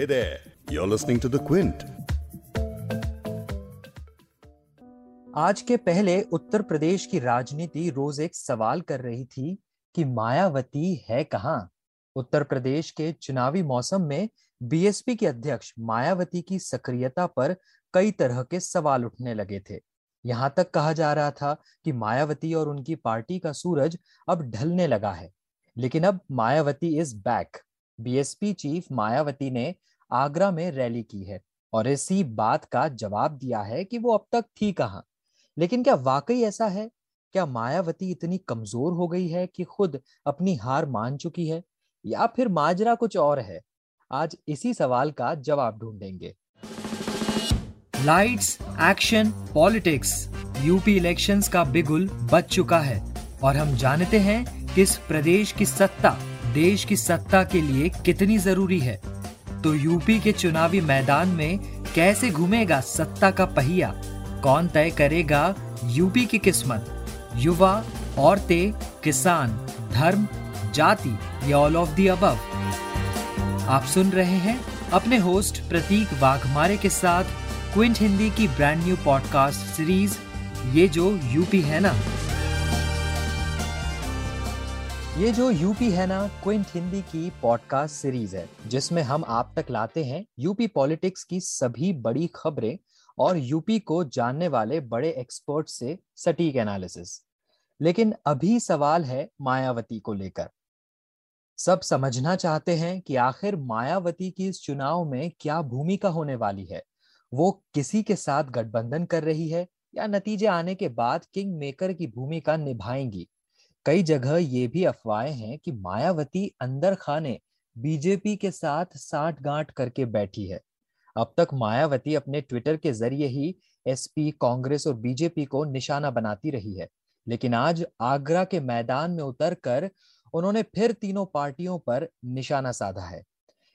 Hey there, you're listening to The Quint. आज के पहले उत्तर प्रदेश की राजनीति रोज एक सवाल कर रही थी कि मायावती है कहाँ? उत्तर प्रदेश के चुनावी मौसम में बीएसपी के अध्यक्ष मायावती की सक्रियता पर कई तरह के सवाल उठने लगे थे। यहाँ तक कहा जा रहा था कि मायावती और उनकी पार्टी का सूरज अब ढलने लगा है। लेकिन अब Mayawati is back BSP chief Mayawati ने आगरा में रैली की है और इसी बात का जवाब दिया है कि वो अब तक थी कहाँ। लेकिन क्या वाकई ऐसा है? क्या मायावती इतनी कमज़ोर हो गई है कि खुद अपनी हार मान चुकी है? या फिर माजरा कुछ और है? आज इसी सवाल का जवाब ढूंढेंगे। Lights action politics UP elections का बिगुल बच चुका है और हम जानते हैं किस प्रदेश की सत्ता देश की सत्ता के लिए कितनी ज़रूरी है? तो यूपी के चुनावी मैदान में कैसे घूमेगा सत्ता का पहिया? कौन तय करेगा यूपी की किस्मत? युवा, औरतें, किसान, धर्म, जाति, या ऑल ऑफ़ दी अबव आप सुन रहे हैं अपने होस्ट प्रतीक वाघमारे के साथ क्विंट हिंदी की ब्रांड न्यू पॉडकास्ट सीरीज़ ये जो यूपी है ना? ये जो यूपी है ना, क्विंट हिंदी की पॉडकास्ट सीरीज़ है, जिसमें हम आप तक लाते हैं यूपी पॉलिटिक्स की सभी बड़ी खबरें और यूपी को जानने वाले बड़े एक्सपर्ट से सटीक एनालिसिस लेकिन अभी सवाल है मायावती को लेकर। सब समझना चाहते हैं कि आखिर मायावती की इस चुनाव में क्या भूमिका होने वाली है। वो किसी के साथ गठबंधन कर रही है या नतीजे आने के बाद किंग मेकर की भूमिका निभाएँगी? कई जगह ये भी अफवाहें हैं कि मायावती अंदर खाने बीजेपी के साथ साठ गांठ करके बैठी है। अब तक मायावती अपने ट्विटर के ज़रिए ही एसपी, कांग्रेस और बीजेपी को निशाना बनाती रही है, लेकिन आज आगरा के मैदान में उतरकर उन्होंने फिर तीनों पार्टियों पर निशाना साधा है।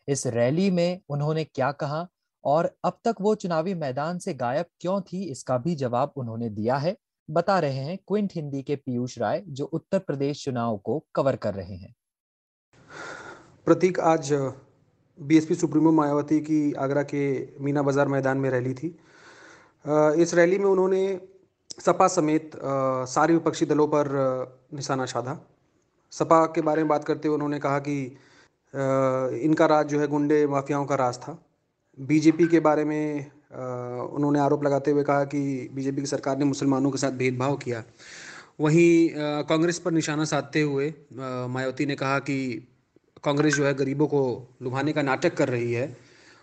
इस रैली में उन्होंने क्या कहा और अब तक वो चुनावी मैदान से गायब क्यों थी इसका भी जवाब उन्होंने दिया है। बता रहे हैं क्विंट हिंदी के पीयूष राय, जो उत्तर प्रदेश चुनाव को कवर कर रहे हैं। प्रतीक, आज बीएसपी सुप्रीमो मायावती की आगरा के मीना बाज़ार मैदान में रैली थी। इस रैली में उन्होंने सपा समेत सारे विपक्षी दलों पर निशाना साधा। सपा के बारे में बात करते हुए उन्होंने कहा कि इनका राज जो है गुंडे माफियाओं का राज था। बीजेपी के बारे में उन्होंने आरोप लगाते हुए कहा कि बीजेपी की सरकार ने मुसलमानों के साथ भेदभाव किया। वहीं कांग्रेस पर निशाना साधते हुए मायावती ने कहा कि कांग्रेस जो है गरीबों को लुभाने का नाटक कर रही है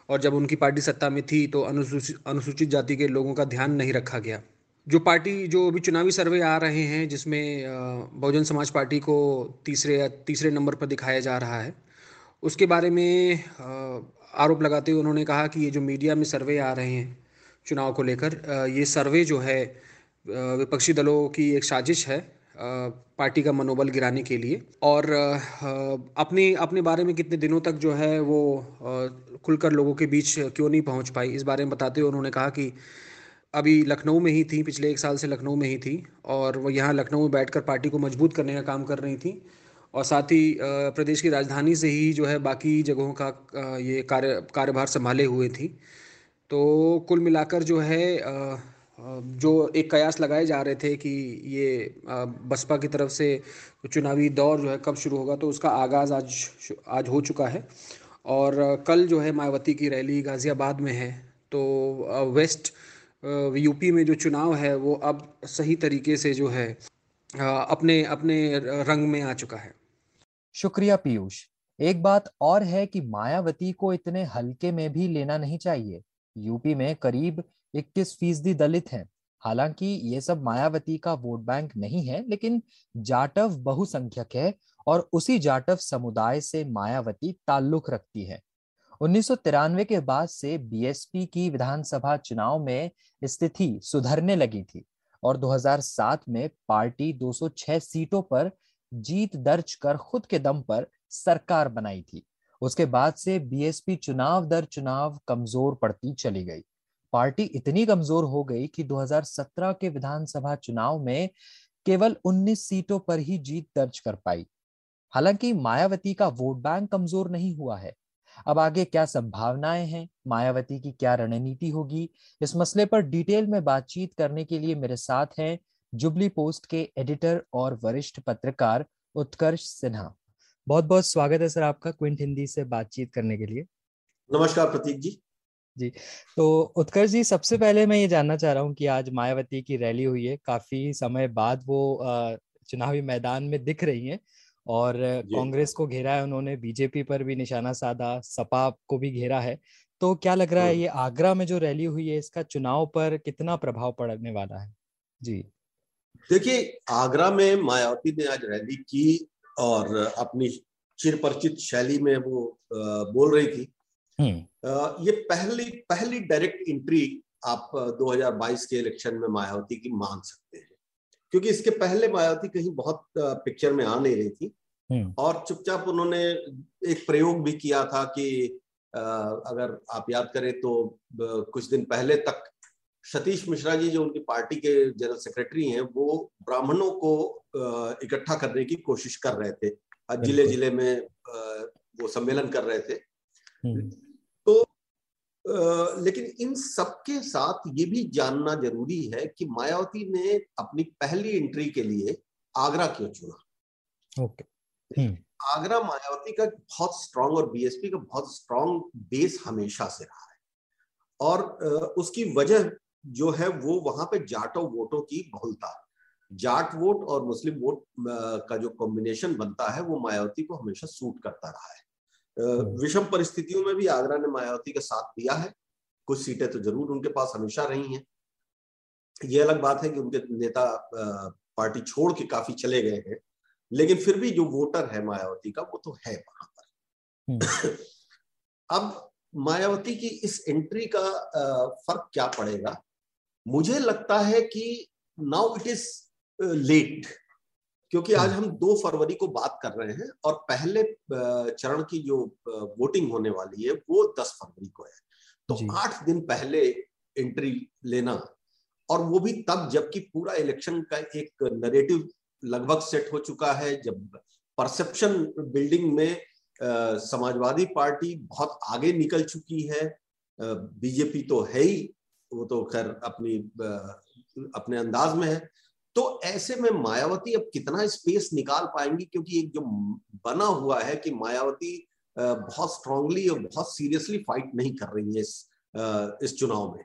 और जब उनकी पार्टी सत्ता में थी तो अनुसूचित अनुसूचित जाति के लोगों का ध्यान नहीं रखा गया। जो पार्टी, जो अभी चुनावी सर्वे आ रहे हैं, जिसमें बहुजन समाज पार्टी को तीसरे तीसरे नंबर पर दिखाया जा रहा है, उसके बारे में आरोप लगाते हुए उन्होंने कहा कि ये जो मीडिया में सर्वे आ रहे हैं चुनाव को लेकर ये सर्वे जो है विपक्षी दलों की एक साजिश है पार्टी का मनोबल गिराने के लिए। और अपने अपने बारे में कितने दिनों तक जो है वो खुलकर लोगों के बीच क्यों नहीं पहुँच पाई, इस बारे में बताते हुए उन्होंने कहा कि अभी लखनऊ में ही थी, पिछले एक साल से लखनऊ में ही थी, और वो यहाँ लखनऊ में बैठकर पार्टी को मज़बूत करने का काम कर रही थी। और साथ ही प्रदेश की राजधानी से ही जो है बाकी जगहों का ये कार्य, कार्यभार संभाले हुए थी। तो कुल मिलाकर जो है जो एक कयास लगाए जा रहे थे कि ये बसपा की तरफ़ से चुनावी दौर जो है कब शुरू होगा तो उसका आगाज़ आज आज हो चुका है। और कल जो है मायावती की रैली गाज़ियाबाद में है तो वेस्ट यूपी में जो चुनाव है, वो अब सही तरीके से जो है अपने अपने रंग में आ चुका है। शुक्रिया पीयूष। एक बात और है कि मायावती को इतने हल्के में भी लेना नहीं चाहिए। यूपी में करीब 21 फ़ीसदी दलित हैं। हालाँकि ये सब मायावती का वोट बैंक नहीं है, लेकिन जाटव बहुसंख्यक है और उसी जाटव समुदाय से मायावती ताल्लुक रखती है। उन्नीस सौ तिरानवे के बाद से बीएसपी की विधानसभा चुनाव में स्थिति सुधरने लगी थी और 2007 में पार्टी 206 सीटों पर जीत दर्ज कर खुद के दम पर सरकार बनाई थी। उसके बाद से बीएसपी चुनाव दर चुनाव कमज़ोर पड़ती चली गई। पार्टी इतनी कमज़ोर हो गई कि 2017 के विधानसभा चुनाव में केवल 19 सीटों पर ही जीत दर्ज कर पाई। हालाँकि मायावती का वोट बैंक कमज़ोर नहीं हुआ है। अब आगे क्या संभावनाएँ हैं? मायावती की क्या रणनीति होगी? इस मसले पर डिटेल में बातचीत करने के लिए मेरे साथ हैं जुबली पोस्ट के एडिटर और वरिष्ठ पत्रकार उत्कर्ष सिन्हा। बहुत बहुत स्वागत है सर आपका क्विंट हिंदी से बातचीत करने के लिए। नमस्कार प्रतीक जी। जी तो उत्कर्ष जी सबसे पहले मैं ये जानना चाह रहा हूँ कि आज मायावती की रैली हुई है। काफ़ी समय बाद वो चुनावी मैदान में दिख रही हैं और कांग्रेस को घेरा है उन्होंने बीजेपी पर भी निशाना साधा सपा को भी घेरा है। तो क्या लग रहा है ये आगरा में जो रैली हुई है इसका चुनाव पर कितना प्रभाव पड़ने वाला है? जी। देखिए आगरा में मायावती ने आज रैली की और अपनी चिरपरिचित शैली में वो बोल रही थी हम्म। ये पहली पहली डायरेक्ट एंट्री आप 2022 के इलेक्शन में मायावती की मान सकते हैं क्योंकि इसके पहले मायावती कहीं बहुत पिक्चर में आ नहीं रही थी हम्म। और चुपचाप उन्होंने एक प्रयोग भी किया था कि अगर आप याद करें तो कुछ दिन पहले तक सतीश मिश्रा जी जो उनकी पार्टी के जनरल सेक्रेटरी हैं वो ब्राह्मणों को इकट्ठा करने की कोशिश कर रहे थे। ज़िले ज़िले में वो सम्मेलन कर रहे थे। हम्म। तो लेकिन इन सबके साथ ये भी जानना ज़रूरी है कि मायावती ने अपनी पहली एंट्री के लिए आगरा क्यों चुना? ओके। हम्म। आगरा मायावती का बहुत स्ट्रांग और बीएसपी का बहुत स्ट्रांग बेस हमेशा से रहा है। और उसकी वजह जो है वो वहाँ पे जाटो वोटों की बहुलता। जाट वोट और मुस्लिम वोट का जो कॉम्बिनेशन बनता है वो मायावती को हमेशा सूट करता रहा है। हम्म। विषम परिस्थितियों में भी आगरा ने मायावती का साथ दिया है। कुछ सीटें तो ज़रूर उनके पास हमेशा रही हैं। ये अलग बात है कि उनके नेता पार्टी छोड़ के काफ़ी चले गए हैं। लेकिन फिर भी जो वोटर है मायावती का वो तो है वहाँ पर। हम्म। अब मायावती की इस एंट्री का फ़र्क क्या पड़ेगा? मुझे लगता है कि नाउ इट इज़ लेट क्योंकि आज हम्म। हम दो फरवरी को बात कर रहे हैं और पहले चरण की जो वोटिंग होने वाली है वो दस फरवरी को है तो आठ दिन पहले एंट्री लेना और वो भी तब जबकि पूरा इलेक्शन का एक नरेटिव लगभग सेट हो चुका है जब परसेप्शन बिल्डिंग में समाजवादी पार्टी बहुत आगे निकल चुकी है बीजेपी तो है ही वो तो खैर अपनी अपने अंदाज में है। तो ऐसे में मायावती अब कितना स्पेस निकाल पाएँगी? क्योंकि एक जो बना हुआ है कि मायावती बहुत स्ट्रांगली और बहुत सीरियसली फाइट नहीं कर रही है इस इस चुनाव में।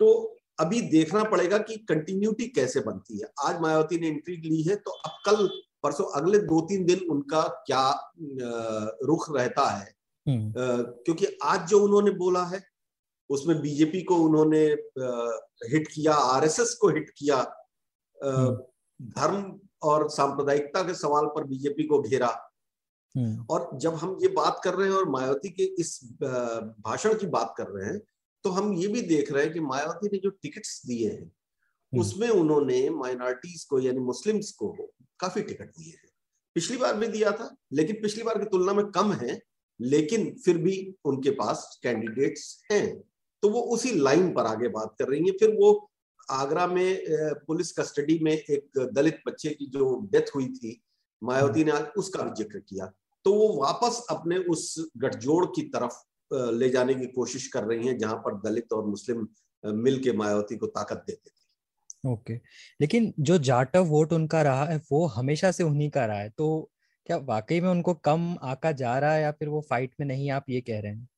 तो अभी देखना पड़ेगा कि कंटिन्यूटी कैसे बनती है। आज मायावती ने एंट्री ली है तो अब कल परसों अगले दो तीन दिन उनका क्या रुख रहता है। हम्म। क्योंकि आज जो उन्होंने बोला है उसमें बीजेपी को उन्होंने हिट किया आरएसएस को हिट किया हम्म। धर्म और सांप्रदायिकता के सवाल पर बीजेपी को घेरा हम्म। और जब हम ये बात कर रहे हैं और मायावती के इस भाषण की बात कर रहे हैं तो हम ये भी देख रहे हैं कि मायावती ने जो टिकट्स दिए हैं हम्म। उसमें उन्होंने माइनॉरिटीज को यानी मुस्लिम्स को काफ़ी टिकट दिए हैं पिछली बार भी दिया था लेकिन पिछली बार की तुलना में कम है लेकिन फिर भी उनके पास कैंडिडेट्स हैं तो वो उसी लाइन पर आगे बात कर रही है। फिर वो आगरा में पुलिस कस्टडी में एक दलित बच्चे की जो डेथ हुई थी, मायावती ने आज उसका भी ज़िक्र किया। तो वो वापस अपने उस गठजोड़ की तरफ़ ले जाने की कोशिश कर रही हैं, जहाँ पर दलित और मुस्लिम मिल के मायावती को ताकत देते थे। ओके। लेकिन जो जाटव वोट उनका रहा है, वो हमेशा से उन्हीं का रहा है। तो क्या वाकई में उनको कम आका जा रहा है या फिर वो फाइट में नहीं, आप ये कह रहे हैं?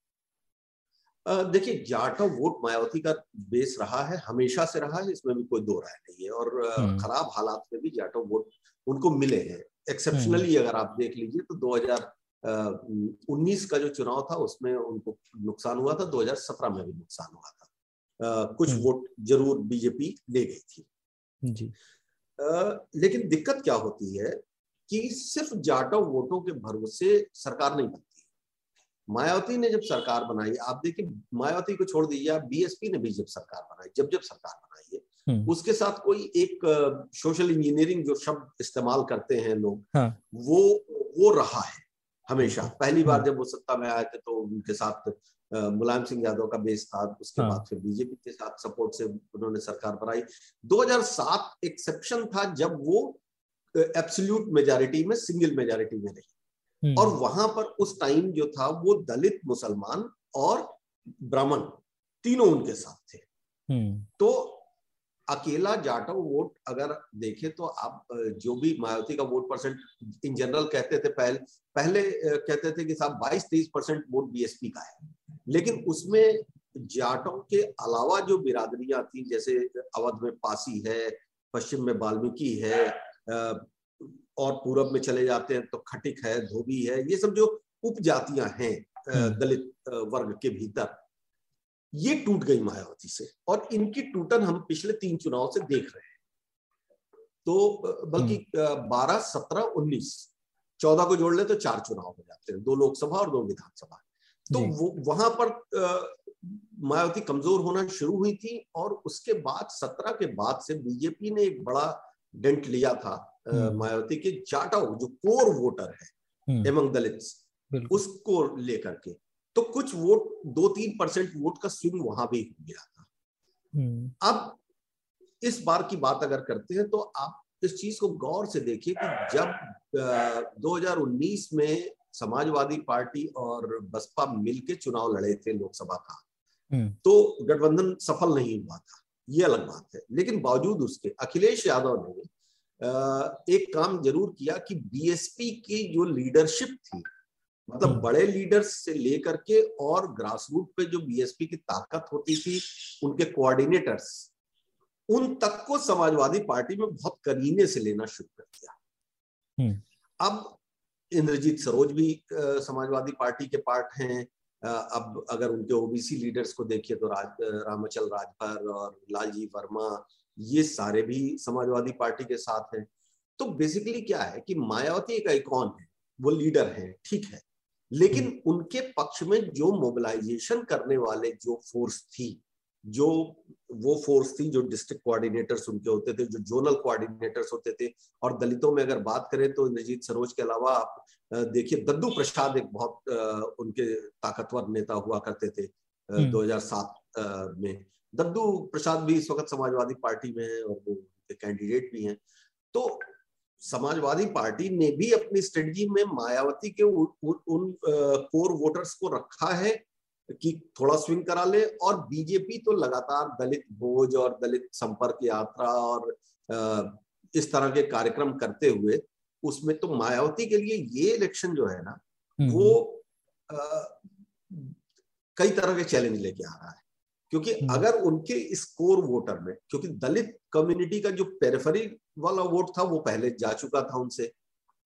देखिए जाटव वोट मायावती का बेस रहा है हमेशा से रहा है इसमें भी कोई दो राय नहीं है और हम्म। खराब हालात में भी जाटव वोट उनको मिले हैं एक्सेप्शनली हम्म। अगर आप देख लीजिए तो 2019 का जो चुनाव था उसमें उनको नुकसान हुआ था 2017 में भी नुकसान हुआ था कुछ हम्म। वोट ज़रूर बीजेपी ले गई थी जी लेकिन दिक्कत क्या होती है कि सिर्फ़ जाटव वोटों के भरोसे सरकार नहीं बनती मायावती ने जब सरकार बनाई आप देखिए मायावती को छोड़ दीजिए आप बीएसपी ने भी जब सरकार बनाई जब जब सरकार बनाई है हम्म। उसके साथ कोई एक सोशल इंजीनियरिंग जो शब्द इस्तेमाल करते हैं लोग हाँ। वो वो रहा है हमेशा पहली बार हम्म। जब वो सत्ता में आए थे तो उनके साथ मुलायम सिंह यादव का बेस था उसके हाँ। बाद फिर बीजेपी के साथ सपोर्ट से उन्होंने सरकार बनाई 2007 एक्सेप्शन था जब वो एब्सोल्यूट मेजोरिटी में सिंगल मेजोरिटी में रही। और वहाँ पर उस टाइम जो था वो दलित मुसलमान और ब्राह्मण तीनों उनके साथ थे। हम्म। तो अकेला जाटव वोट अगर देखे तो आप जो भी मायावती का वोट परसेंट इन जनरल कहते थे पहले पहले कहते थे कि साहब 22 तेईस परसेंट वोट बीएसपी का है। लेकिन उसमें जाटों के अलावा जो बिरादरियाँ थी जैसे अवध में पासी है पश्चिम में वाल्मीकि है और पूरब में चले जाते हैं तो खटिक है धोबी है ये सब जो उपजातियाँ हैं हम्म। दलित वर्ग के भीतर ये टूट गई मायावती से और इनकी टूटन हम पिछले तीन चुनाव से देख रहे हैं तो बल्कि हम्म। बारह सत्रह उन्नीस चौदह को जोड़ ले तो चार चुनाव हो जाते हैं दो लोकसभा और दो विधानसभा तो वो वहाँ पर मायावती कमज़ोर होना शुरू हुई थी और उसके बाद सत्रह के बाद से बीजेपी ने एक बड़ा डेंट लिया था। मायावती के जाटाओ जो कोर वोटर है एमंग हम्म। दलित उसको लेकर के तो कुछ वोट दो तीन परसेंट वोट का स्विंग वहाँ भी गया था। हम्म। अब इस बार की बात अगर करते हैं तो आप इस चीज़ को गौर से देखिए कि जब 2019 में समाजवादी पार्टी और बसपा मिलके चुनाव लड़े थे लोकसभा का तो गठबंधन सफल नहीं हुआ था। ये अलग बात है। लेकिन बावजूद उसके अखिलेश यादव ने एक काम ज़रूर किया कि बीएसपी की जो लीडरशिप थी मतलब हम्म। बड़े लीडर्स से लेकर के और ग्रास रूट पे जो बीएसपी की ताकत होती थी उनके कोऑर्डिनेटर्स उन तक को समाजवादी पार्टी में बहुत करीने से लेना शुरू कर दिया हम्म। अब इंद्रजीत सरोज भी समाजवादी पार्टी के पार्ट हैं अब अगर उनके ओबीसी लीडर्स को देखिए तो राज रामचल राजभर और लालजी वर्मा ये सारे भी समाजवादी पार्टी के साथ हैं तो बेसिकली क्या है कि मायावती एक आइकॉन है वो लीडर है ठीक है लेकिन हम्म। उनके पक्ष में जो मोबिलाइजेशन करने वाले जो फोर्स थी जो वो फोर्स थी जो डिस्ट्रिक्ट कोऑर्डिनेटर्स उनके होते थे जो जोनल कोऑर्डिनेटर्स होते थे और दलितों में अगर बात करें तो इंद्रजीत सरोज के अलावा आप देखिए दद्दू प्रसाद एक बहुत उनके ताकतवर नेता हुआ करते थे 2007 हम्म। में दद्दू प्रसाद भी इस वक्त समाजवादी पार्टी में है और वो कैंडिडेट भी हैं। तो समाजवादी पार्टी ने भी अपनी स्ट्रेटजी में मायावती के उ, उ, उन कोर वोटर्स को रखा है कि थोड़ा स्विंग करा ले और बीजेपी तो लगातार दलित भोज और दलित संपर्क यात्रा और इस तरह के कार्यक्रम करते हुए उसमें तो मायावती के लिए ये इलेक्शन जो है ना हम्म, वो आ, कई तरह के चैलेंज लेके आ रहा है। क्योंकि हम्म। अगर उनके इस कोर वोटर में क्योंकि दलित कम्युनिटी का जो पेरिफरी वाला वोट था वो पहले जा चुका था उनसे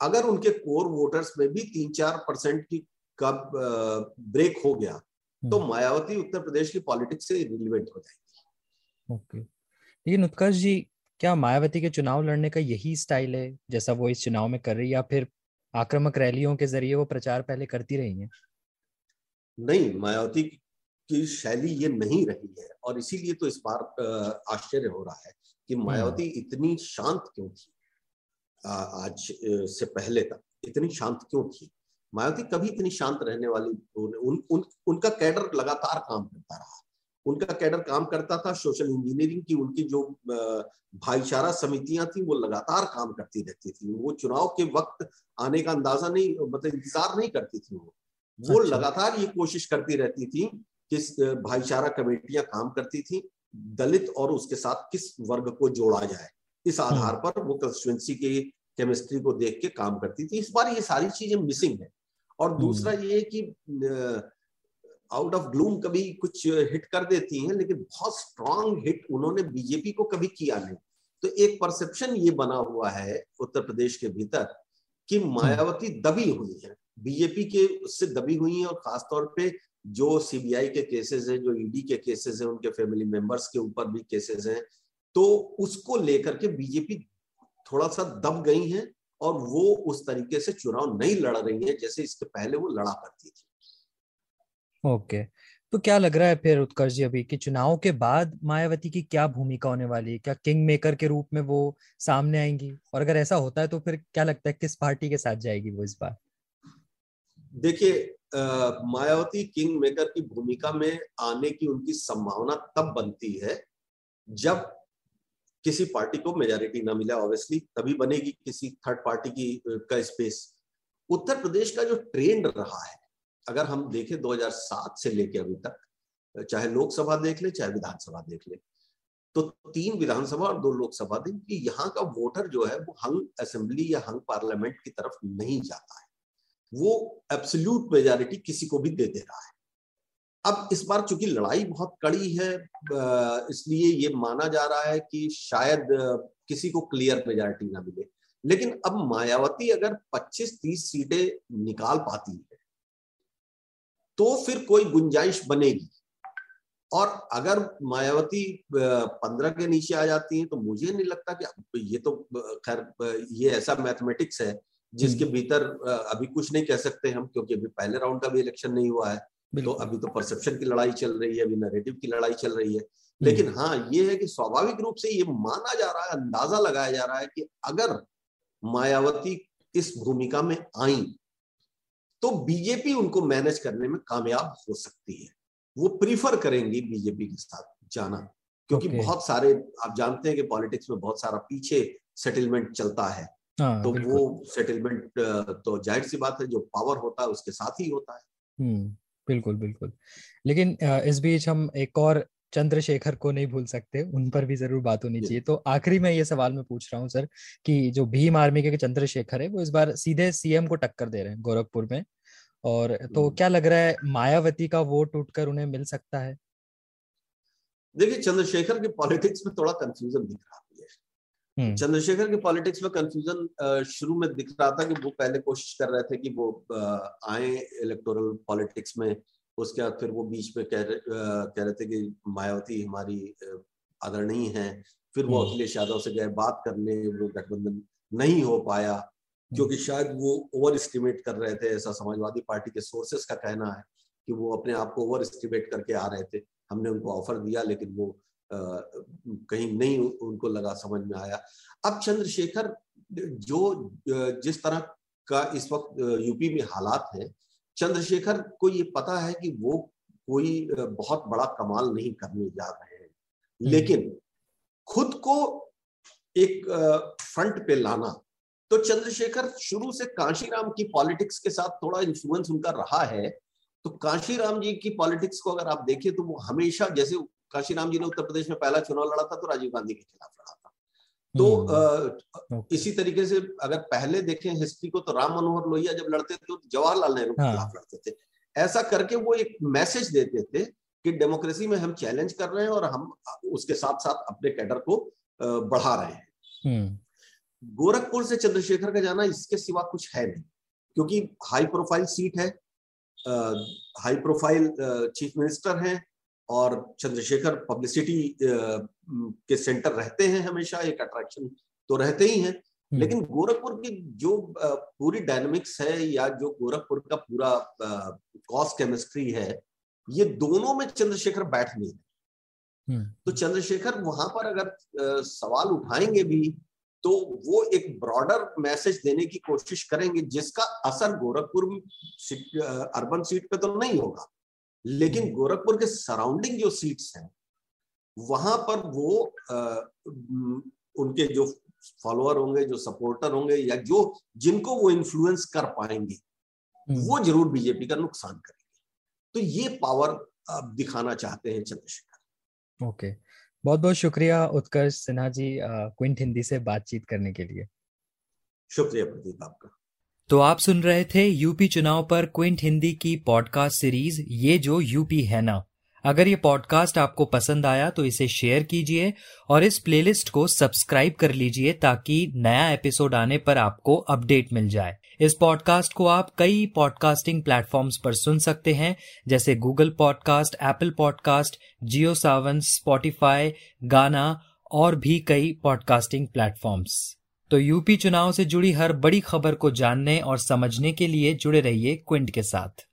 अगर उनके कोर वोटर्स में भी तीन चार परसेंट की कब ब्रेक हो गया तो हम्म। मायावती उत्तर प्रदेश की पॉलिटिक्स से रिलेवेंट हो जाएगी ओके लेकिन उत्कर्ष जी क्या मायावती के चुनाव लड़ने का यही स्टाइल है जैसा वो इस चुनाव में कर रही है या फिर आक्रामक रैलियों के ज़रिए वो प्रचार पहले करती रही है नहीं मायावती की शैली ये नहीं रही है और इसीलिए तो इस बार आश्चर्य हो रहा है कि हम्म। मायावती इतनी शांत क्यों थी? आज से पहले तक इतनी शांत क्यों थी? मायावती कभी इतनी शांत रहने वाली उन, उन, उनका कैडर लगातार काम करता रहा। उनका कैडर काम करता था सोशल इंजीनियरिंग की उनकी जो भाईचारा समितियाँ थी वो लगातार काम करती रहती थी। वो चुनाव के वक्त आने का अंदाज़ा नहीं मतलब इंतज़ार नहीं करती थी वो। वो अच्छा। लगातार ये कोशिश करती रहती थी किस भाईचारा कमेटियाँ काम करती थी दलित और उसके साथ किस वर्ग को जोड़ा जाए इस आधार हम्म। पर वो कंस्टिट्युएंसी की केमिस्ट्री को देख के काम करती थी इस बार ये सारी चीज़ें मिसिंग है और हम्म। दूसरा ये कि आउट ऑफ़ ग्लूम कभी कुछ हिट कर देती हैं लेकिन बहुत स्ट्रांग हिट उन्होंने बीजेपी को कभी किया नहीं तो एक परसेप्शन ये बना हुआ है उत्तर प्रदेश के भीतर कि हम्म। मायावती दबी हुई है बीजेपी के उससे दबी हुई है और खासतौर पे जो सीबीआई के केसेस हैं जो ईडी के केसेस हैं उनके फैमिली मेंबर्स के ऊपर भी केसेस हैं तो उसको लेकर के बीजेपी थोड़ा सा दब गई है और वो उस तरीके से चुनाव नहीं लड़ रही है जैसे इसके पहले वो लड़ा करती थी। ओके तो क्या लग रहा है फिर उत्कर्ष जी अभी कि चुनाव के बाद मायावती की क्या भूमिका होने वाली है? क्या किंग मेकर के रूप में वो सामने आएँगी? और अगर ऐसा होता है तो फिर क्या लगता है किस पार्टी के साथ जाएगी वो इस बार? देखिए मायावती किंग मेकर की भूमिका में आने की उनकी संभावना तब बनती है जब किसी पार्टी को मेजोरिटी ना मिले ऑब्वियसली तभी बनेगी किसी थर्ड पार्टी की का स्पेस उत्तर प्रदेश का जो ट्रेंड रहा है, अगर हम देखें 2007 से लेके अभी तक, चाहे लोकसभा देख ले, चाहे विधानसभा देख ले तो तीन विधानसभा और दो लोकसभा देख कि यहाँ का वोटर जो है वो हंग असेंबली या हंग पार्लियामेंट की तरफ़ नहीं जाता है। वो एब्सोल्यूट मेजोरिटी किसी को भी दे दे रहा है। अब इस बार चूँकि लड़ाई बहुत कड़ी है इसलिए ये माना जा रहा है कि शायद किसी को क्लियर मेजोरिटी ना मिले। लेकिन अब मायावती अगर 25-30 सीटें निकाल पाती है तो फिर कोई गुंजाइश बनेगी। और अगर मायावती पंद्रह के नीचे आ जाती है तो मुझे नहीं लगता कि ये तो खैर ये ऐसा मैथमेटिक्स है जिसके हम्म। भीतर अभी कुछ नहीं कह सकते हम क्योंकि अभी पहले राउंड का भी इलेक्शन नहीं हुआ है तो अभी तो परसेप्शन की लड़ाई चल रही है अभी नरेटिव की लड़ाई चल रही है हम्म। लेकिन हाँ ये है कि स्वाभाविक रूप से ये माना जा रहा है अंदाज़ा लगाया जा रहा है कि अगर मायावती इस भूमिका में आई तो बीजेपी उनको मैनेज करने में कामयाब हो सकती है वो प्रीफर करेंगी बीजेपी के साथ जाना क्योंकि okay. बहुत सारे आप जानते हैं कि पॉलिटिक्स में बहुत सारा पीछे सेटलमेंट चलता है हाँ, तो वो सेटलमेंट तो ज़ाहिर सी बात है जो पावर होता है उसके साथ ही होता है। हम्म बिल्कुल बिल्कुल। लेकिन इस बीच हम एक और चंद्रशेखर को नहीं भूल सकते उन पर भी ज़रूर बात होनी चाहिए। तो आखिरी में ये सवाल मैं पूछ रहा हूँ सर कि जो भीम आर्मी के चंद्रशेखर है वो इस बार सीधे सीएम को टक्कर दे रहे हैं गोरखपुर में। और तो। क्या लग रहा है मायावती का वोट उठकर उन्हें मिल सकता है? देखिए चंद्रशेखर के पॉलिटिक्स में थोड़ा कंफ्यूजन दिख रहा। चंद्रशेखर के पॉलिटिक्स में कंफ्यूजन शुरू में दिख रहा था कि वो पहले कोशिश कर रहे थे कि वो आए इलेक्टोरल पॉलिटिक्स में उसके बाद फिर वो बीच में कह रहे कह रहे थे कि मायावती हमारी आदरणीय है फिर वो हम्म। अखिलेश यादव से गए बात करने वो गठबंधन नहीं हो पाया क्योंकि हम्म। शायद वो ओवर एस्टिमेट कर रहे थे ऐसा समाजवादी पार्टी के सोर्सेस का कहना है कि वो अपने आप को ओवर एस्टिमेट करके आ रहे थे हमने उनको ऑफ़र दिया लेकिन वो कहीं नहीं उनको लगा समझ में आया। अब चंद्रशेखर जो जिस तरह का इस वक्त यूपी में हालात है चंद्रशेखर को ये पता है कि वो कोई बहुत बड़ा कमाल नहीं करने जा रहे हैं। हम्म। लेकिन खुद को एक फ्रंट पे लाना तो चंद्रशेखर शुरू से कांशीराम की पॉलिटिक्स के साथ थोड़ा इन्फ्लुएंस उनका रहा है। तो कांशीराम जी की पॉलिटिक्स को अगर आप देखें तो वो हमेशा जैसे काशीराम जी ने उत्तर प्रदेश में पहला चुनाव लड़ा था तो राजीव गांधी के खिलाफ लड़ा था। तो आ, इसी तरीके से अगर पहले देखें हिस्ट्री को तो राम मनोहर लोहिया जब लड़ते थे तो जवाहरलाल नेहरू के हाँ। खिलाफ लड़ते थे। ऐसा करके वो एक मैसेज देते थे कि डेमोक्रेसी में हम चैलेंज कर रहे हैं और हम उसके साथ साथ अपने कैडर को बढ़ा रहे हैं। हम्म। गोरखपुर से चंद्रशेखर का जाना इसके सिवा कुछ है नहीं क्योंकि हाई प्रोफ़ाइल सीट है हाई प्रोफ़ाइल चीफ मिनिस्टर हैं और चंद्रशेखर पब्लिसिटी के सेंटर रहते हैं हमेशा एक अट्रैक्शन तो रहते ही हैं हम्म। लेकिन गोरखपुर की जो पूरी डायनामिक्स है या जो गोरखपुर का पूरा कॉस केमिस्ट्री है ये दोनों में चंद्रशेखर बैठ नहीं हम्म। तो चंद्रशेखर वहाँ पर अगर सवाल उठाएँगे भी तो वो एक ब्रॉडर मैसेज देने की कोशिश करेंगे जिसका असर गोरखपुर अर्बन सीट पे तो नहीं होगा लेकिन। गोरखपुर के सराउंडिंग जो सीट्स हैं वहाँ पर वो आ, उनके जो फॉलोअर होंगे जो सपोर्टर होंगे या जो जिनको वो इन्फ्लुएंस कर पाएँगे हम्म। वो ज़रूर बीजेपी का नुकसान करेंगे तो ये पावर आप दिखाना चाहते हैं चंद्रशेखर ओके बहुत बहुत शुक्रिया उत्कर्ष सिन्हा जी क्विंट हिंदी से बातचीत करने के लिए शुक्रिया प्रदीप आपका तो आप सुन रहे थे यूपी चुनाव पर क्विंट हिंदी की पॉडकास्ट सीरीज़, ये जो यूपी है ना। अगर ये पॉडकास्ट आपको पसंद आया तो इसे शेयर कीजिए और इस प्लेलिस्ट को सब्सक्राइब कर लीजिए ताकि नया एपिसोड आने पर आपको अपडेट मिल जाए। इस पॉडकास्ट को आप कई पॉडकास्टिंग प्लेटफॉर्म्स पर सुन सकते हैं, जैसे Google podcast Apple podcast Jio Saavn Spotify Gaana और भी कई पॉडकास्टिंग प्लेटफॉर्म्स। तो यूपी चुनाव से जुड़ी हर बड़ी खबर को जानने और समझने के लिए जुड़े रहिए क्विंट के साथ।